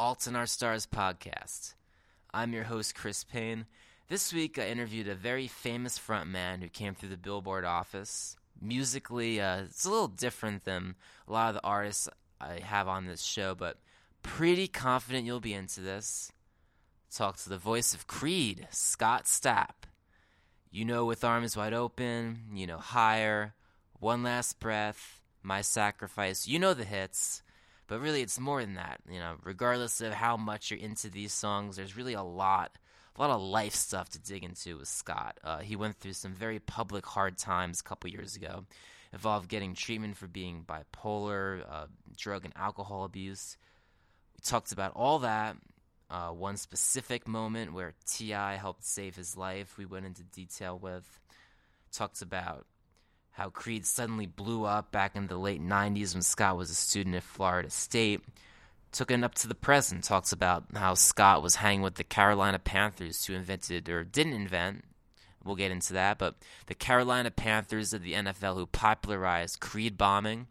Alt in Our Stars podcast. I'm your host, Chris Payne. This week, I interviewed a very famous frontman who came through the Billboard office. Musically, uh, it's a little different than a lot of the artists I have on this show, but pretty confident you'll be into this. Talk to the voice of Creed, Scott Stapp. You know, with arms wide open, you know, higher, one last breath, my sacrifice. You know the hits. But really, it's more than that. You know, regardless of how much you're into these songs, there's really a lot, a lot of life stuff to dig into with Scott. Uh, he went through some very public hard times a couple years ago, involved getting treatment for being bipolar, uh, drug and alcohol abuse. We talked about all that. Uh, one specific moment where T.I. helped save his life, we went into detail with. Talked about how Creed suddenly blew up back in the late 90s when Scott was a student at Florida State. Took it up to the present, talks about how Scott was hanging with the Carolina Panthers who invented, or didn't invent, we'll get into that, but the Carolina Panthers of the NFL who popularized Creed bombing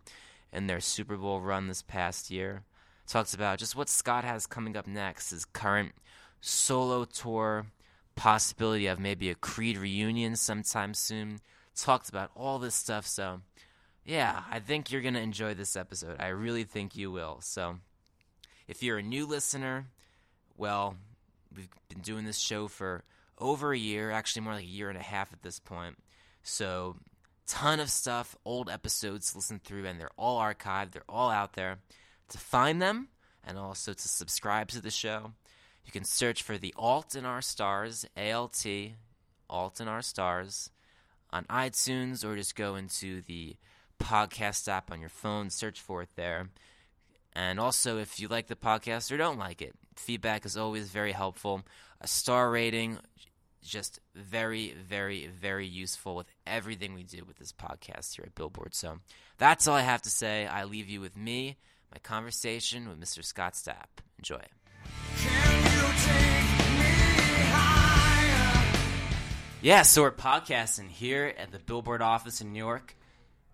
in their Super Bowl run this past year. Talks about just what Scott has coming up next, his current solo tour, possibility of maybe a Creed reunion sometime soon talked about all this stuff. So, yeah, I think you're going to enjoy this episode. I really think you will. So, if you're a new listener, well, we've been doing this show for over a year, actually more like a year and a half at this point. So, ton of stuff, old episodes to listen through, and they're all archived, they're all out there. To find them and also to subscribe to the show, you can search for the Alt in Our Stars, ALT, Alt in Our Stars on iTunes or just go into the podcast app on your phone, search for it there. And also, if you like the podcast or don't like it, feedback is always very helpful. A star rating, just very, very, very useful with everything we do with this podcast here at Billboard. So that's all I have to say. I leave you with me, my conversation with Mr. Scott Stapp. Enjoy. Yeah, so we're podcasting here at the Billboard office in New York.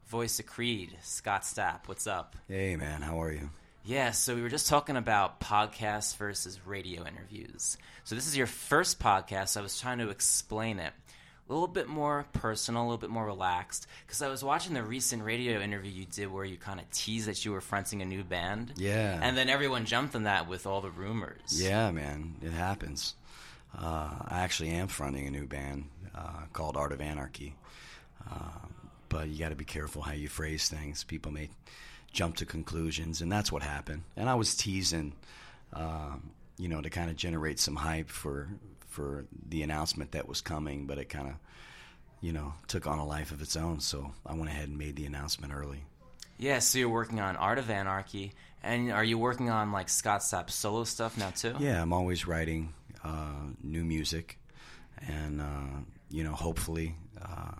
Voice of Creed, Scott Stapp. What's up? Hey, man, how are you? Yeah, so we were just talking about podcasts versus radio interviews. So this is your first podcast. So I was trying to explain it a little bit more personal, a little bit more relaxed. Because I was watching the recent radio interview you did where you kind of teased that you were fronting a new band. Yeah. And then everyone jumped on that with all the rumors. Yeah, man, it happens. Uh, I actually am fronting a new band uh, called Art of Anarchy. Uh, but you got to be careful how you phrase things. People may jump to conclusions, and that's what happened. And I was teasing, um, you know, to kind of generate some hype for for the announcement that was coming, but it kind of, you know, took on a life of its own. So I went ahead and made the announcement early. Yeah, so you're working on Art of Anarchy, And are you working on like Scott Stapp solo stuff now too? Yeah, I'm always writing new music, and uh, you know, hopefully, uh,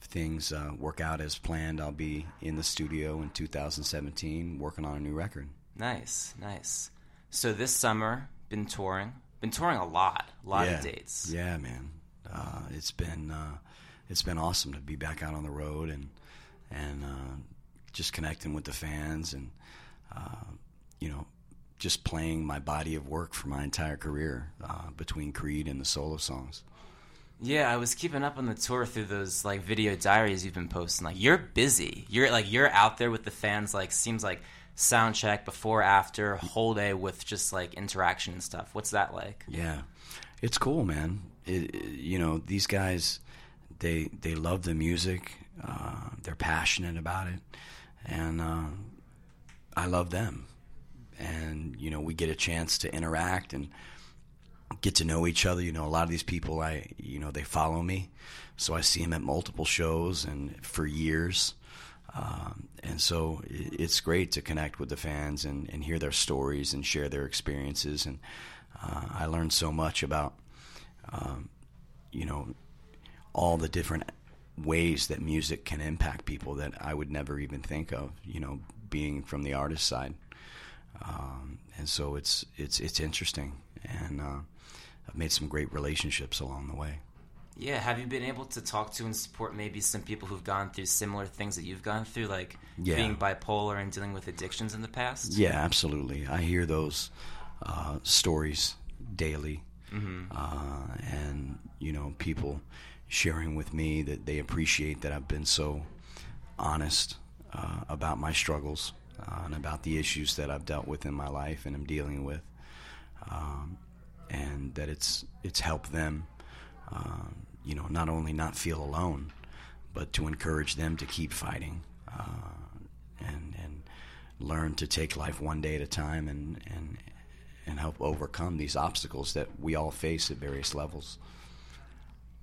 if things uh, work out as planned, I'll be in the studio in 2017 working on a new record. Nice, nice. So this summer, been touring, been touring a lot, a lot yeah. of dates. Yeah, man, uh, it's been uh, it's been awesome to be back out on the road and and just connecting with the fans and you know just playing my body of work for my entire career uh, between Creed and the solo songs. Yeah, I was keeping up on the tour through those like video diaries you've been posting. Like you're busy. You're like you're out there with the fans. Like seems like sound check before after whole day with just like interaction and stuff. What's that like? Yeah, it's cool, man. It, it, you know these guys, they they love the music. Uh, they're passionate about it, and uh, I love them and you know we get a chance to interact and get to know each other. You know, a lot of these people, I you know, they follow me, so I see them at multiple shows and for years. Um, and so it's great to connect with the fans and, and hear their stories and share their experiences. And uh, I learned so much about, um, you know, all the different ways that music can impact people that I would never even think of. You know, being from the artist side. Um, and so it's it's it's interesting, and uh, I've made some great relationships along the way. Yeah, have you been able to talk to and support maybe some people who've gone through similar things that you've gone through, like yeah. being bipolar and dealing with addictions in the past? Yeah, absolutely. I hear those uh, stories daily, mm-hmm. uh, and you know, people sharing with me that they appreciate that I've been so honest uh, about my struggles uh, and about the issues that I've dealt with in my life and am dealing with, um, and that it's it's helped them, uh, you know, not only not feel alone, but to encourage them to keep fighting uh, and and learn to take life one day at a time and and and help overcome these obstacles that we all face at various levels.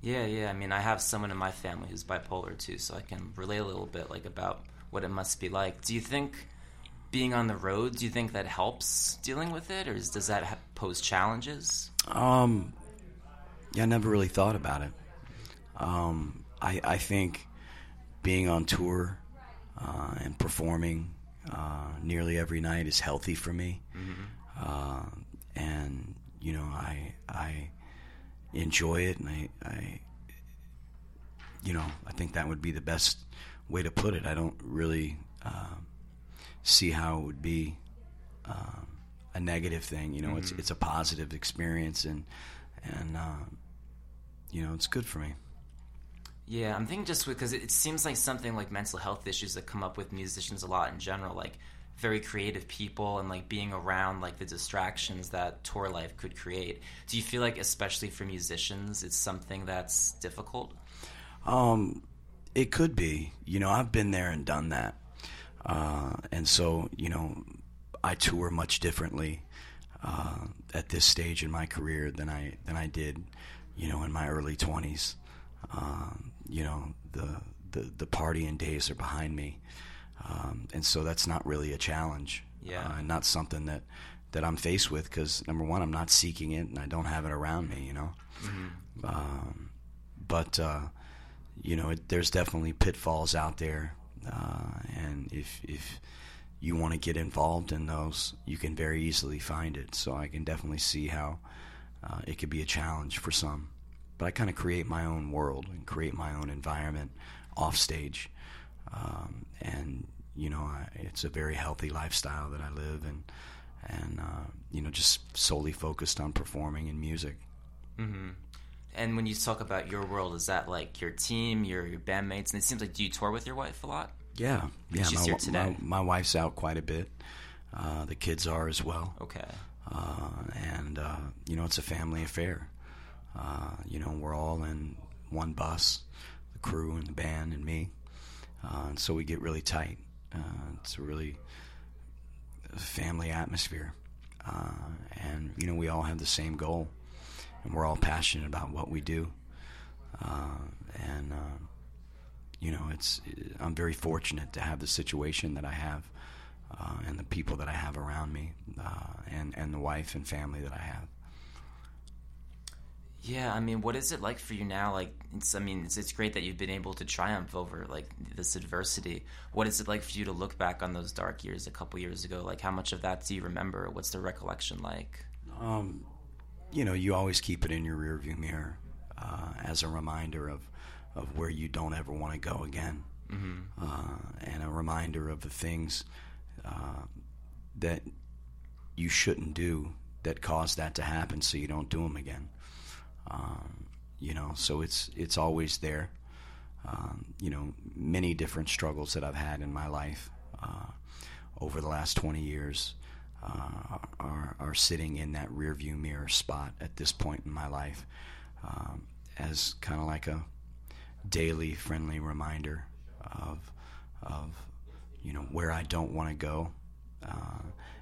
Yeah, yeah. I mean, I have someone in my family who's bipolar too, so I can relate a little bit like about what it must be like. Do you think being on the road, do you think that helps dealing with it, or does that pose challenges? Um, yeah, I never really thought about it. Um, I, I think being on tour uh, and performing uh, nearly every night is healthy for me, mm-hmm. uh, and you know, I I enjoy it, and I, I you know, I think that would be the best way to put it. I don't really. Uh, see how it would be um, a negative thing. You know, mm-hmm. it's it's a positive experience, and and um, you know, it's good for me. Yeah, I'm thinking just because it seems like something like mental health issues that come up with musicians a lot in general, like very creative people and like being around like the distractions that tour life could create. Do you feel like, especially for musicians, it's something that's difficult? Um, it could be. You know, I've been there and done that. Uh, and so, you know, I tour much differently uh, at this stage in my career than I than I did, you know, in my early twenties. Um, you know, the, the the partying days are behind me, um, and so that's not really a challenge. Yeah, uh, not something that that I'm faced with because number one, I'm not seeking it and I don't have it around me. You know, mm-hmm. um, but uh, you know, it, there's definitely pitfalls out there uh, and if if you want to get involved in those, you can very easily find it. So I can definitely see how uh, it could be a challenge for some. But I kind of create my own world and create my own environment off stage, um, and you know I, it's a very healthy lifestyle that I live and and uh, you know just solely focused on performing and music. Mm-hmm. And when you talk about your world, is that like your team, your your bandmates? And it seems like do you tour with your wife a lot? Yeah, yeah. She's my, here today. My, my, wife's out quite a bit. Uh, the kids are as well. Okay. Uh, and uh, you know, it's a family affair. Uh, you know, we're all in one bus, the crew and the band and me, uh, and so we get really tight. Uh, it's a really family atmosphere, and you know, we all have the same goal and we're all passionate about what we do. Uh, and uh, you know, it's I'm very fortunate to have the situation that I have uh, and the people that I have around me, uh, and and the wife and family that I have. Yeah, I mean, what is it like for you now? Like, it's I mean, it's, it's great that you've been able to triumph over like this adversity. What is it like for you to look back on those dark years a couple years ago? Like, how much of that do you remember? What's the recollection like? Um, you know, you always keep it in your rearview mirror uh, as a reminder of of where you don't ever want to go again, mm-hmm. uh, and a reminder of the things uh, that you shouldn't do that caused that to happen, so you don't do them again. Um, you know, so it's it's always there. Um, you know, many different struggles that I've had in my life uh, over the last 20 years uh, are, are sitting in that rearview mirror spot at this point in my life um, as kind of like a daily friendly reminder of of you know where I don't want to go uh,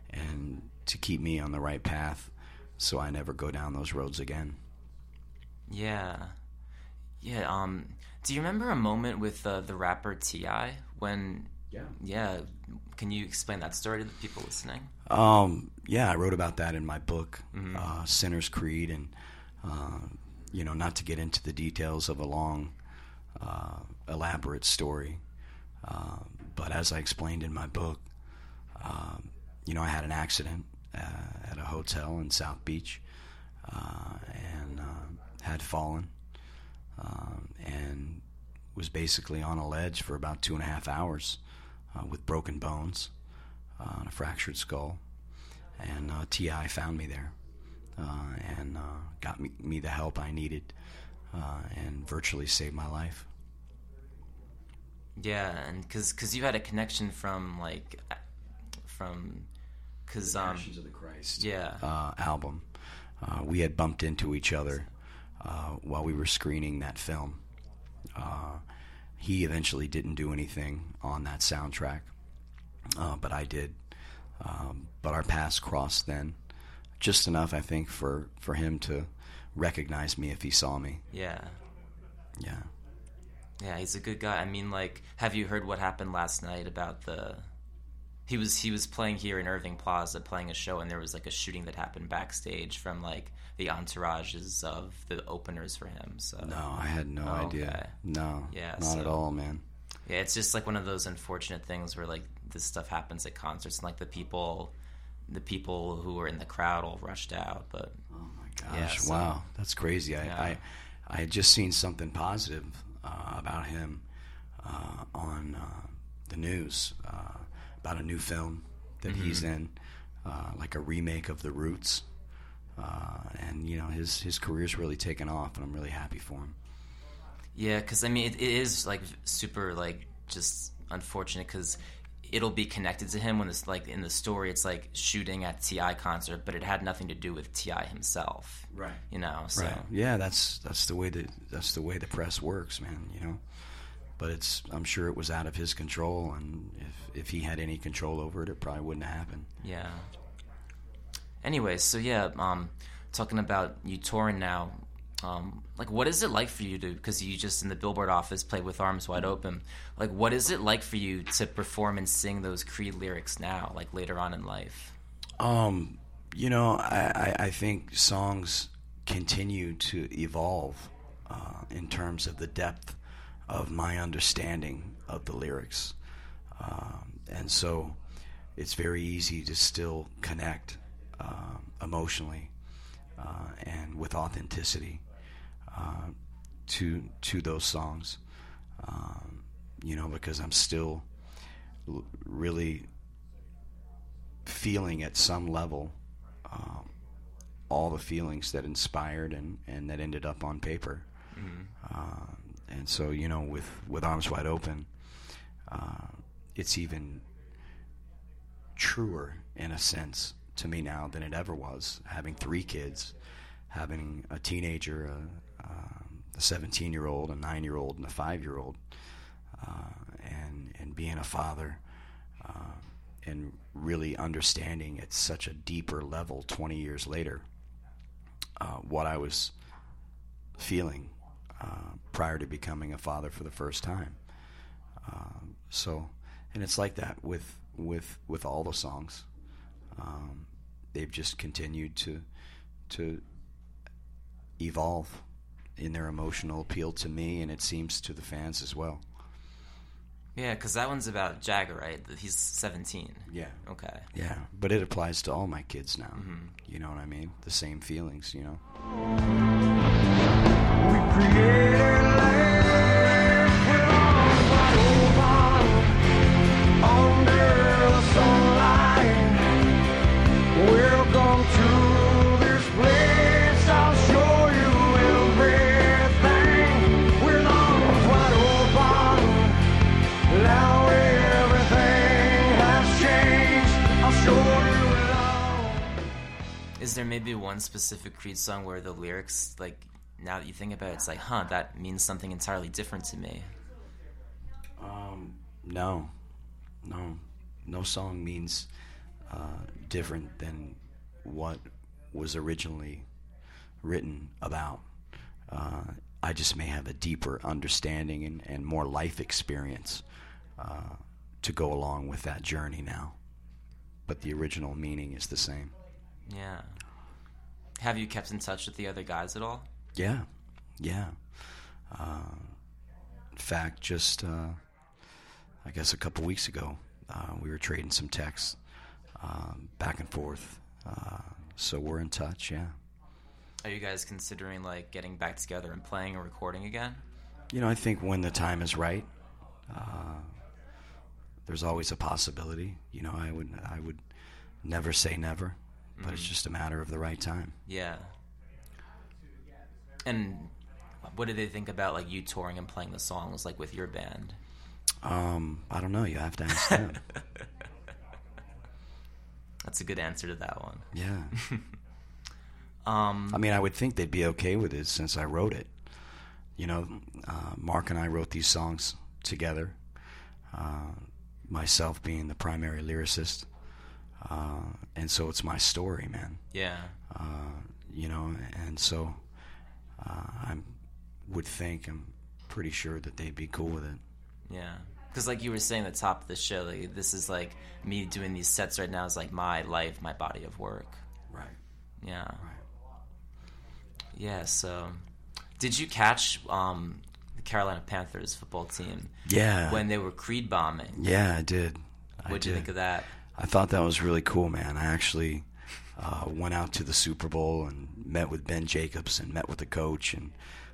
and to keep me on the right path so I never go down those roads again. Yeah, yeah. Um, do you remember a moment with uh, the rapper T.I. when? Yeah. Yeah. Can you explain that story to the people listening? Um, yeah, I wrote about that in my book, Mm-hmm. uh, Sinner's Creed, and uh, you know, not to get into the details of a long, uh, elaborate story, uh, but as I explained in my book, um, you know, I had an accident uh, at a hotel in South Beach, uh, and uh, had fallen, um, and was basically on a ledge for about two and a half hours uh, with broken bones uh, and a fractured skull. And uh, T.I. found me there uh, and uh, got me, me the help I needed uh, and virtually saved my life. Yeah, and because cause you had a connection from like from because um of the Christ yeah uh, album. Uh, we had bumped into each other uh, while we were screening that film. He eventually didn't do anything on that soundtrack, uh, but I did. Um, but our paths crossed then, just enough, I think, for, for him to recognize me if he saw me. yeah Yeah. yeah he's a good guy. I mean, like, have you heard what happened last night about the? He was he was playing here in Irving Plaza, playing a show, and there was like a shooting that happened backstage from like the entourages of the openers for him. So No, I had no Oh, idea. okay. No, Yeah, not at all, man. Yeah, it's just like one of those unfortunate things where like this stuff happens at concerts and like the people the people who were in the crowd all rushed out, but Oh my Yeah, gosh! so- wow, that's crazy. I, Yeah. I I had just seen something positive uh, about him uh, on uh, the news uh, about a new film that he's in, uh, like a remake of The Roots. Uh, and you know his his career's really taken off, and I'm really happy for him. yeah, cuz I mean it, it is like super like just unfortunate cuz it'll be connected to him when it's like in the story it's like shooting at TI concert, but it had nothing to do with TI himself. Right. You know, so Right. Yeah, that's that's the way that that's the way the press works, man. You know, but it's I'm sure it was out of his control, and if if he had any control over it, it probably wouldn't have happened. Yeah. Anyway, so yeah, um, talking about you touring now, um, like what is it like for you to? Because you just in the Billboard office play with arms wide open. Like, what is it like for you to perform and sing those Creed lyrics now, like later on in life? Um, you know, I, I, I think songs continue to evolve uh, in terms of the depth of my understanding of the lyrics, um, and so it's very easy to still connect um emotionally uh, and with authenticity uh, to to those songs. Um, you know, because I'm still l- really feeling at some level um, all the feelings that inspired and, and that ended up on paper. Uh, and so, you know, with, with Arms Wide Open, uh, it's even truer in a sense to me now than it ever was. Having three kids, having a teenager, a, um, a 17 year old, a nine year old, and a five year old, uh, and, and being a father uh, and really understanding at such a deeper level 20 years later uh, what I was feeling uh, prior to becoming a father for the first time. Um, so, and it's like that with with with all the songs. Um, they've just continued to to evolve in their emotional appeal to me, and it seems to the fans as well. Yeah, because that one's about Jagger, right? He's 17. Yeah. Okay. Yeah, but it applies to all my kids now. Mm-hmm. You know what I mean? The same feelings, you know. Is there maybe one specific Creed song where the lyrics, like, now that you think about it, it's like, huh, that means something entirely different to me? Um, no, no, no song means uh, different than what was originally written about. Uh, I just may have a deeper understanding and, and more life experience uh, to go along with that journey now. But the original meaning is the same. Yeah. Have you kept in touch with the other guys at all? Yeah, yeah. Uh, in fact, just uh, I guess a couple weeks ago, uh, we were trading some texts uh, back and forth. Uh, so we're in touch. Yeah. Are you guys considering, like, getting back together and playing or recording again? You know, I think when the time is right, uh, there's always a possibility. You know, I would I would never say never, but it's just a matter of the right time. Yeah. And what do they think about, like, you touring and playing the songs, like, with your band? Um, I don't know. You have to ask them. That's a good answer to that one. yeah. Um, I mean, I would think they'd be okay with it since I wrote it. You know, uh, Mark and I wrote these songs together. Uh, myself being the primary lyricist, uh, and so it's my story, man. yeah. Uh, you know, and so uh, I would think I'm pretty sure that they'd be cool with it. Yeah. Because, like you were saying at the top of the show, like, this is like me doing these sets right now is like my life, my body of work. Right. Yeah. Right. Yeah. So, did you catch um, the Carolina Panthers football team Yeah. when they were Creed bombing? Yeah, I did. What'd you did. think of that? I thought that was really cool, man. I actually uh, went out to the Super Bowl and met with Ben Jacobs and met with the coach and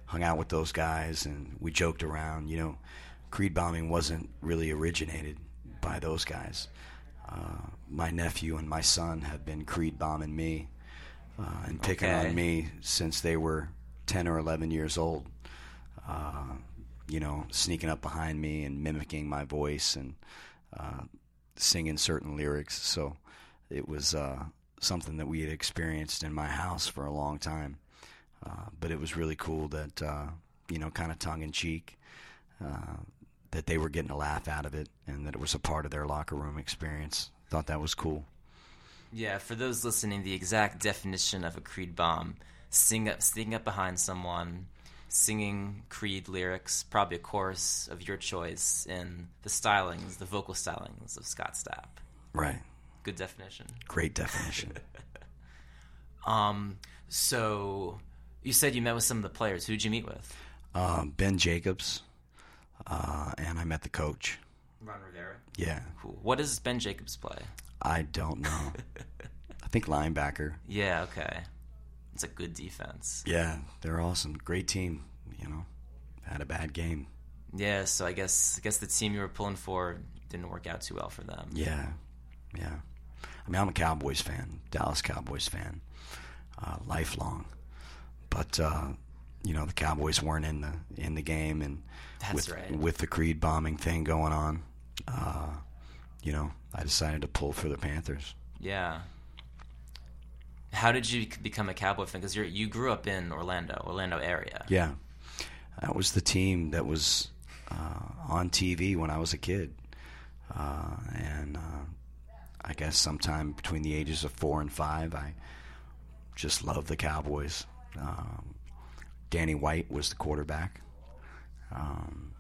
hung out with those guys and we joked around. You know, Creed bombing wasn't really originated by those guys. Uh, my nephew and my son have been Creed bombing me uh, and picking Okay. on me since they were 10 or 11 years old. Uh, you know, sneaking up behind me and mimicking my voice and uh, singing certain lyrics. So it was uh, something that we had experienced in my house for a long time. Uh, but it was really cool that, uh, you know, kind of tongue in cheek, uh, that they were getting a laugh out of it and that it was a part of their locker room experience. Thought that was cool. Yeah, for those listening, the exact definition of a Creed bomb: sing up, sneaking up behind someone, singing Creed lyrics, probably a chorus of your choice in the stylings, the vocal stylings of Scott Stapp. Right. Good definition. Great definition. Um, so you said you met with some of the players. Who'd you meet with? uh, ben Jacobs, uh, and I met the coach. Ron Rivera. Yeah. Cool. What does Ben Jacobs play? I don't know. I think linebacker. Yeah, okay. It's a good defense. Yeah, they're awesome. Great team. You know, had a bad game. Yeah, so I guess I guess the team you were pulling for didn't work out too well for them. Yeah, yeah. I mean, I'm a Cowboys fan, Dallas Cowboys fan, uh, lifelong. But uh, you know, the Cowboys weren't in the in the game, and That's with right. with the Creed bombing thing going on, uh, you know, I decided to pull for the Panthers. Yeah. How did you become a Cowboy fan? Because you grew up in Orlando, Orlando area. Yeah, that was the team that was uh, on TV when I was a kid, uh, and uh, I guess sometime between the ages of four and five, I just loved the Cowboys. Um, Danny White was the quarterback, um,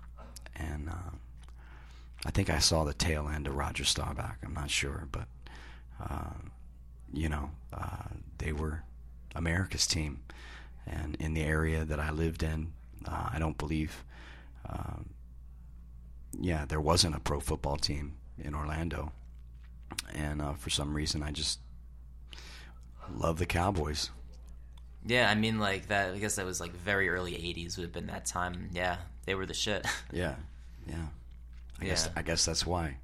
and uh, I think I saw the tail end of Roger Staubach. I'm not sure, but uh, you know, uh, they were America's team, and in the area that I lived in, uh, I don't believe. Um, yeah, there wasn't a pro football team in Orlando, and uh, for some reason, I just love the Cowboys. Yeah, I mean, like that. I guess that was like very early '80s would have been that time. Yeah, they were the shit. Yeah, yeah. I Yeah. guess I guess that's why.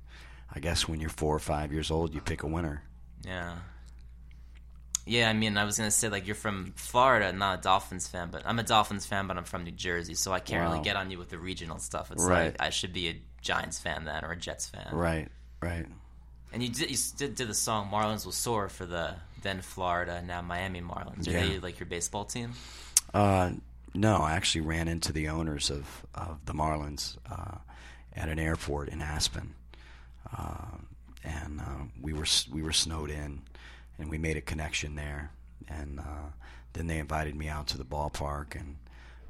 I guess when you're four or five years old, you pick a winner. yeah. Yeah, I mean, I was gonna say like you're from Florida, not a Dolphins fan, but I'm a Dolphins fan, but I'm from New Jersey, so I can't Wow. really get on you with the regional stuff. It's Right. like I should be a Giants fan then, or a Jets fan. Right, right. And you did you did, did the song "Marlins Will Soar" for the then Florida, now Miami Marlins. Are Yeah. they like your baseball team? Uh, no, I actually ran into the owners of, of the Marlins uh, at an airport in Aspen, uh, and uh, we were we were snowed in, and we made a connection there, and uh, then they invited me out to the ballpark, and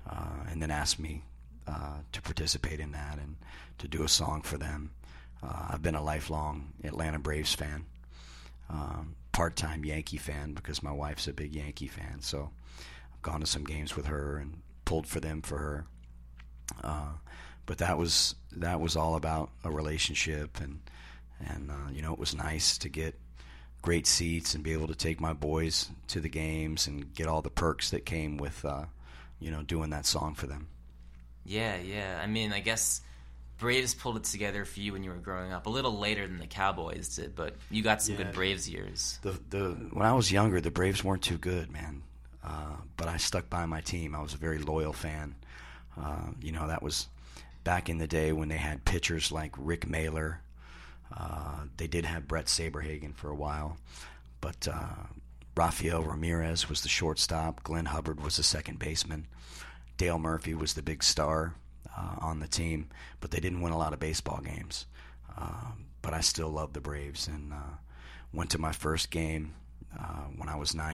uh, and then asked me uh, to participate in that and to do a song for them. Uh, I've been a lifelong Atlanta Braves fan, um, part-time Yankee fan because my wife's a big Yankee fan, so. I've gone to some games with her and pulled for them for her. Uh, but that was that was all about a relationship, and and uh, you know it was nice to get great seats and be able to take my boys to the games and get all the perks that came with uh, you know doing that song for them. Yeah, yeah. I mean, I guess Braves pulled it together for you when you were growing up, a little later than the Cowboys did, but you got some good Braves years. The the when I was younger, the Braves weren't too good, man. Uh, but I stuck by my team. I was a very loyal fan. Uh, you know, that was back in the day when they had pitchers like Rick Mahler. Uh, they did have Bret Saberhagen for a while, but uh, Rafael Ramirez was the shortstop. Glenn Hubbard was the second baseman. Dale Murphy was the big star uh, on the team, but they didn't win a lot of baseball games. Um, but I still love the Braves and uh, went to my first game uh, when I was nine.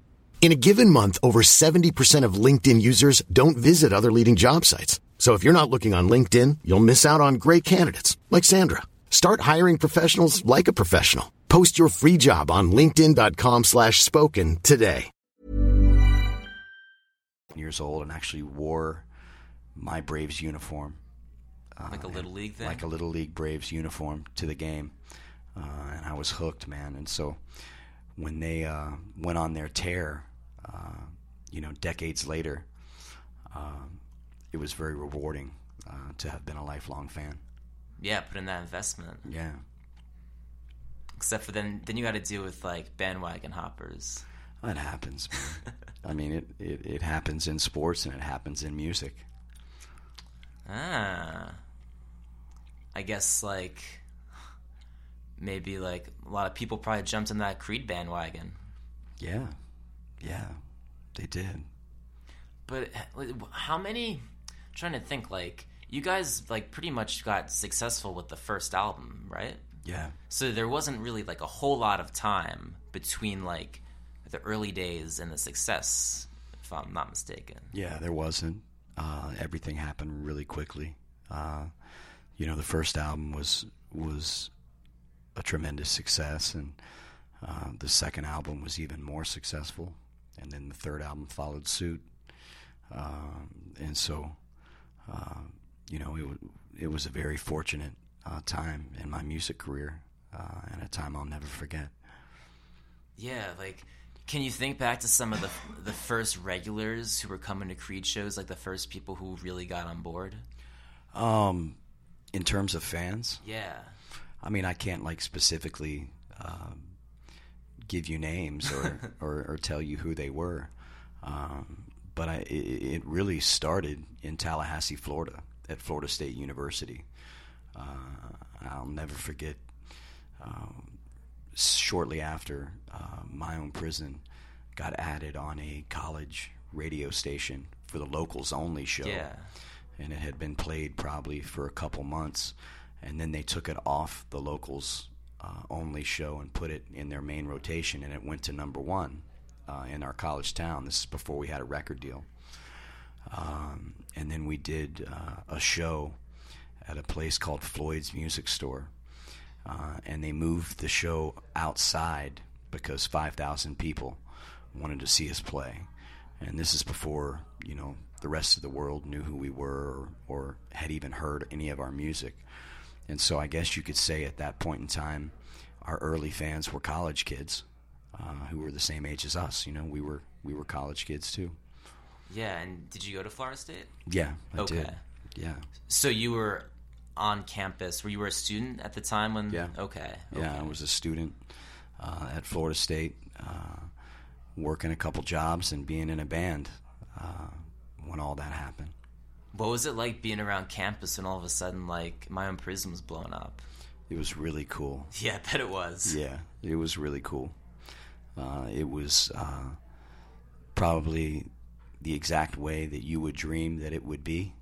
In a given month, over 70% of LinkedIn users don't visit other leading job sites. So if you're not looking on LinkedIn, you'll miss out on great candidates like Sandra. Start hiring professionals like a professional. Post your free job on linkedin.com slash spoken today. Years old and actually wore my Braves uniform. Uh, Like a little league thing? Like a little league Braves uniform to the game. Uh, and I was hooked, man. And so when they uh, went on their tear, uh, you know, decades later, um, it was very rewarding uh, to have been a lifelong fan. Yeah, put in that investment. Yeah. Except for then, then you got to deal with like bandwagon hoppers. That happens, man. I mean, it, it, it happens in sports and it happens in music. Ah, I guess like maybe like a lot of people probably jumped in that Creed bandwagon. Yeah. Yeah. They did. But how many? I'm trying to think. Like you guys, like pretty much got successful with the first album, right? Yeah. So there wasn't really like a whole lot of time between like the early days and the success, if I'm not mistaken. Yeah, there wasn't. Uh, everything happened really quickly. Uh, you know, the first album was was a tremendous success, and uh, the second album was even more successful, and then the third album followed suit. Um, and so, uh, you know, it, w- it was a very fortunate uh, time in my music career, uh, and a time I'll never forget. Yeah, like can you think back to some of the the first regulars who were coming to Creed shows, like the first people who really got on board? Um, in terms of fans, Yeah. I mean, I can't like specifically um, give you names or, or, or tell you who they were, um, but I, it, it really started in Tallahassee, Florida, at Florida State University. Uh, I'll never forget. Um, shortly after uh, my own prison got added on a college radio station for the locals only show Yeah. and it had been played probably for a couple months, and then they took it off the locals uh, only show and put it in their main rotation, and it went to number one uh, in our college town. This is before we had a record deal, um, and then we did uh, a show at a place called Floyd's Music Store, uh, and they moved the show outside because five thousand people wanted to see us play. And this is before you know the rest of the world knew who we were or, or had even heard any of our music and so i guess you could say at that point in time our early fans were college kids uh, who were the same age as us you know we were we were college kids too Yeah. And did you go to Florida State? yeah i Okay. did yeah So you were on campus. Were you were a student at the time when? Yeah. Okay. Yeah, I was a student uh, at Florida State, uh, working a couple jobs and being in a band uh, when all that happened. What was it like being around campus and all of a sudden, like, my own prison was blown up? It was really cool. Yeah, I bet it was. Yeah, it was really cool. Uh, it was uh, probably the exact way that you would dream that it would be.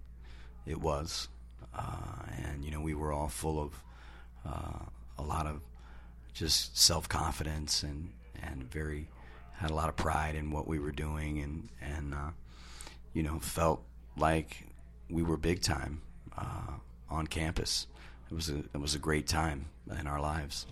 It was. Uh, and, you know, we were all full of uh, a lot of just self confidence and, and very, had a lot of pride in what we were doing and, and uh, you know, felt like we were big time uh, on campus. It was a it was a great time in our lives.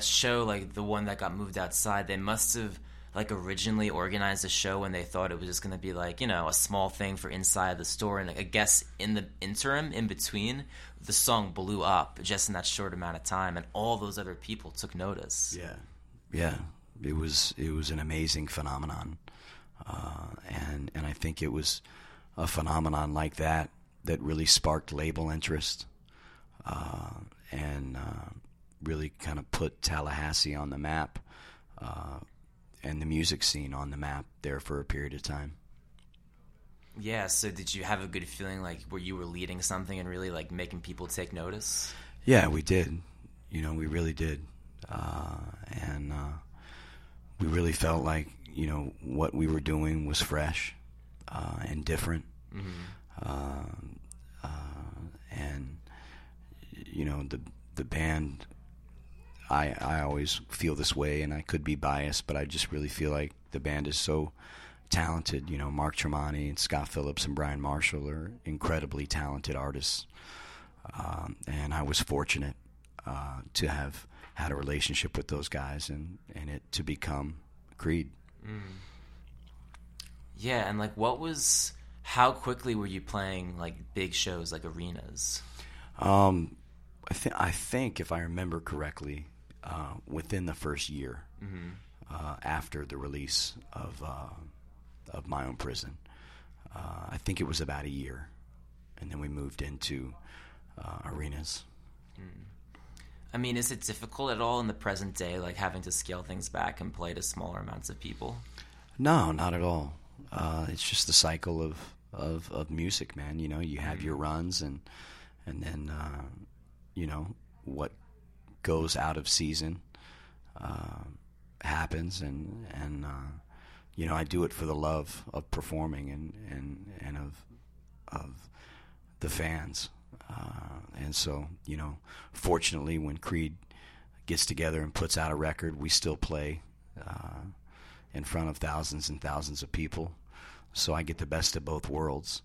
That show, like the one that got moved outside, they must have like originally organized the show when they thought it was just going to be like you know a small thing for inside the store, and I guess in the interim, in between, the song blew up just in that short amount of time, and all those other people took notice. Yeah, yeah. It was it was an amazing phenomenon, uh, and and I think it was a phenomenon like that that really sparked label interest, uh, and uh, really kind of put Tallahassee on the map, uh, and the music scene on the map there for a period of time. Yeah. So did you have a good feeling like where you were leading something and really like making people take notice? Yeah, we did. You know, we really did, uh, and uh, we really felt like you know what we were doing was fresh uh, and different, Um uh, and you know the the band. I I always feel this way, and I could be biased, but I just really feel like the band is so talented. You know, Mark Tremonti and Scott Phillips and Brian Marshall are incredibly talented artists um, and I was fortunate uh, to have had a relationship with those guys and, and it to become Creed. Yeah, and like what was how quickly were you playing like big shows like arenas? Um, I think I think if I remember correctly, uh, within the first year uh, after the release of uh, of my own prison, uh, I think it was about a year, and then we moved into uh, arenas. I mean, is it difficult at all in the present day, like having to scale things back and play to smaller amounts of people? No, not at all. Uh, it's just the cycle of, of, of music, man. You know, you have your runs, and and then uh, you know what goes out of season uh, happens, and and uh, you know I do it for the love of performing and and and of of the fans, uh, and so you know, fortunately, when Creed gets together and puts out a record, we still play uh, in front of thousands and thousands of people. So I get the best of both worlds.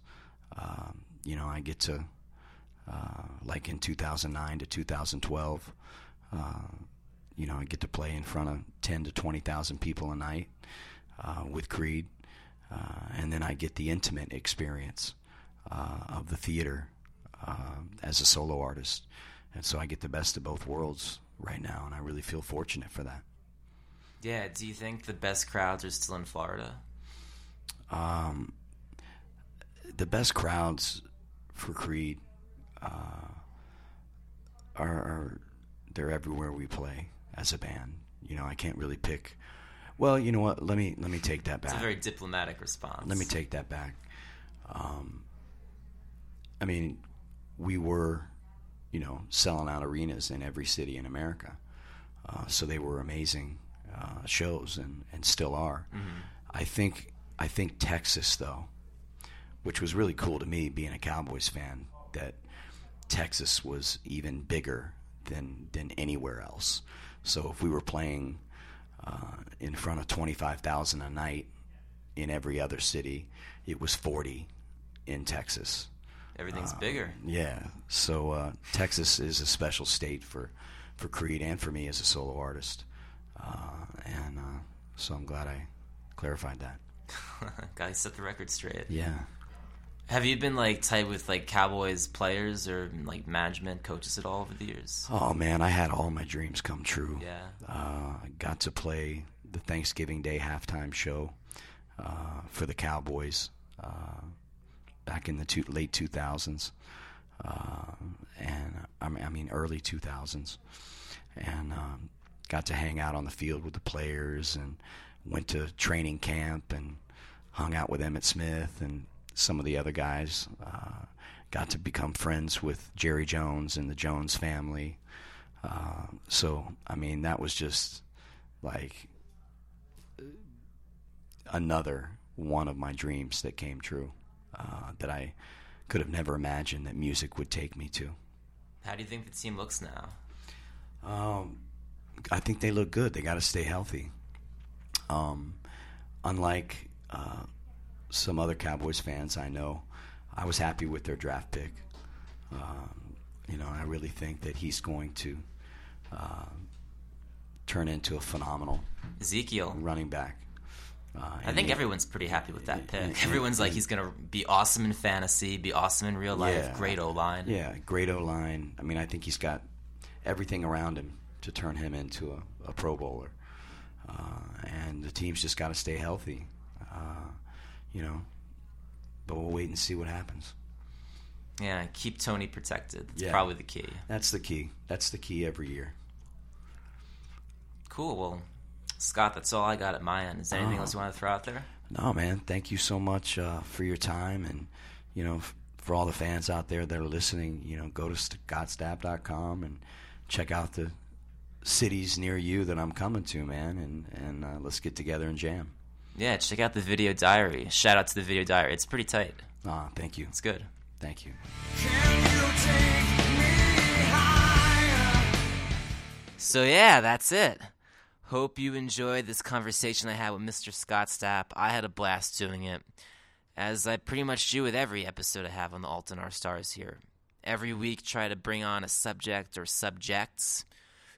Um, you know, I get to uh, like in 2009 to 2012. Uh, you know, I get to play in front of 10 to 20,000 people a night uh, with Creed, uh, and then I get the intimate experience uh, of the theater uh, as a solo artist, and so I get the best of both worlds right now, and I really feel fortunate for that. Yeah. Do you think the best crowds are still in Florida? Um, the best crowds for Creed uh, are, are they're everywhere we play as a band. You know, I can't really pick. Well, you know what? Let me let me take that back. It's a very diplomatic response. Let me take that back. Um, I mean, we were, you know, selling out arenas in every city in America, uh, so they were amazing uh, shows, and, and still are. Mm-hmm. I think I think Texas though, which was really cool to me being a Cowboys fan, that Texas was even bigger than than anywhere else. So if we were playing uh, in front of twenty five thousand a night in every other city, it was forty in Texas. Everything's Uh, bigger. Yeah. So uh, Texas is a special state for for Creed and for me as a solo artist, uh, and uh, so I'm glad I clarified that. Gotta set the record straight. Yeah. Have you been like tight with like Cowboys players or like management coaches at all over the years? Oh man, I had all my dreams come true. Yeah. Uh, I got to play the Thanksgiving Day halftime show uh, for the Cowboys uh, back in the two, late 2000s, uh, and I mean, I mean early 2000s, and um, got to hang out on the field with the players and went to training camp and hung out with Emmitt Smith and some of the other guys. Uh, got to become friends with Jerry Jones and the Jones family. Uh, so, I mean, that was just like another one of my dreams that came true uh, that I could have never imagined that music would take me to. How do you think the team looks now? Um, I think they look good. They got to stay healthy. Um, unlike uh, some other Cowboys fans I know, I was happy with their draft pick. Um, you know, I really think that he's going to uh, turn into a phenomenal Ezekiel running back. Uh, I think they- everyone's pretty happy with that pick. and- Everyone's like and- he's gonna be awesome in fantasy, be awesome in real life, great O line. Yeah, great O line. I mean, I think he's got everything around him to turn him into a, a Pro Bowler. Uh, and the team's just got to stay healthy, uh, you know. But we'll wait and see what happens. Yeah, keep Tony protected. That's Yeah. probably the key. That's the key. That's the key every year. Cool. Well, Scott, that's all I got at my end. Is there anything Oh. else you want to throw out there? No, man. Thank you so much uh, for your time, and you know, f- for all the fans out there that are listening, you know, go to scottstapp.com and check out the cities near you that I'm coming to, man, and and uh, let's get together and jam. Yeah, check out the video diary. Shout out to the video diary. It's pretty tight. Ah, thank you. It's good. Thank you. So yeah, that's it. Hope you enjoyed this conversation I had with Mr. Scott Stapp. I had a blast doing it, as I pretty much do with every episode I have on the Alton Our Stars here. Every week, try to bring on a subject or subjects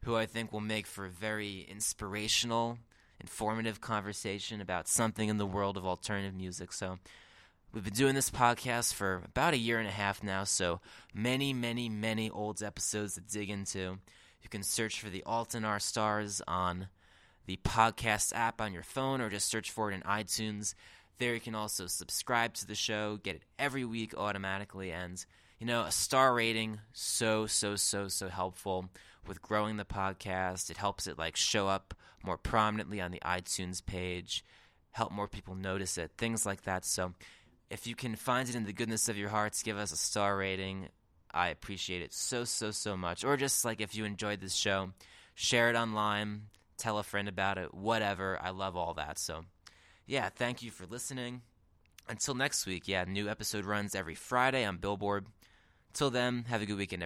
who I think will make for a very inspirational, informative conversation about something in the world of alternative music. So, We've been doing this podcast for about a year and a half now, so many, many, many old episodes to dig into. You can search for the Alton R Stars on the podcast app on your phone or just search for it in iTunes. There you can also subscribe to the show, get it every week automatically, and you know, a star rating so so so so helpful with growing the podcast. It helps it like show up more prominently on the iTunes page, help more people notice it, things like that. So if you can find it in the goodness of your hearts, give us a star rating. I appreciate it so, so, so much. Or just like if you enjoyed this show, share it online, tell a friend about it, whatever. I love all that. So, yeah, thank you for listening. Until next week, yeah, new episode runs every Friday on Billboard. Till then, have a good weekend.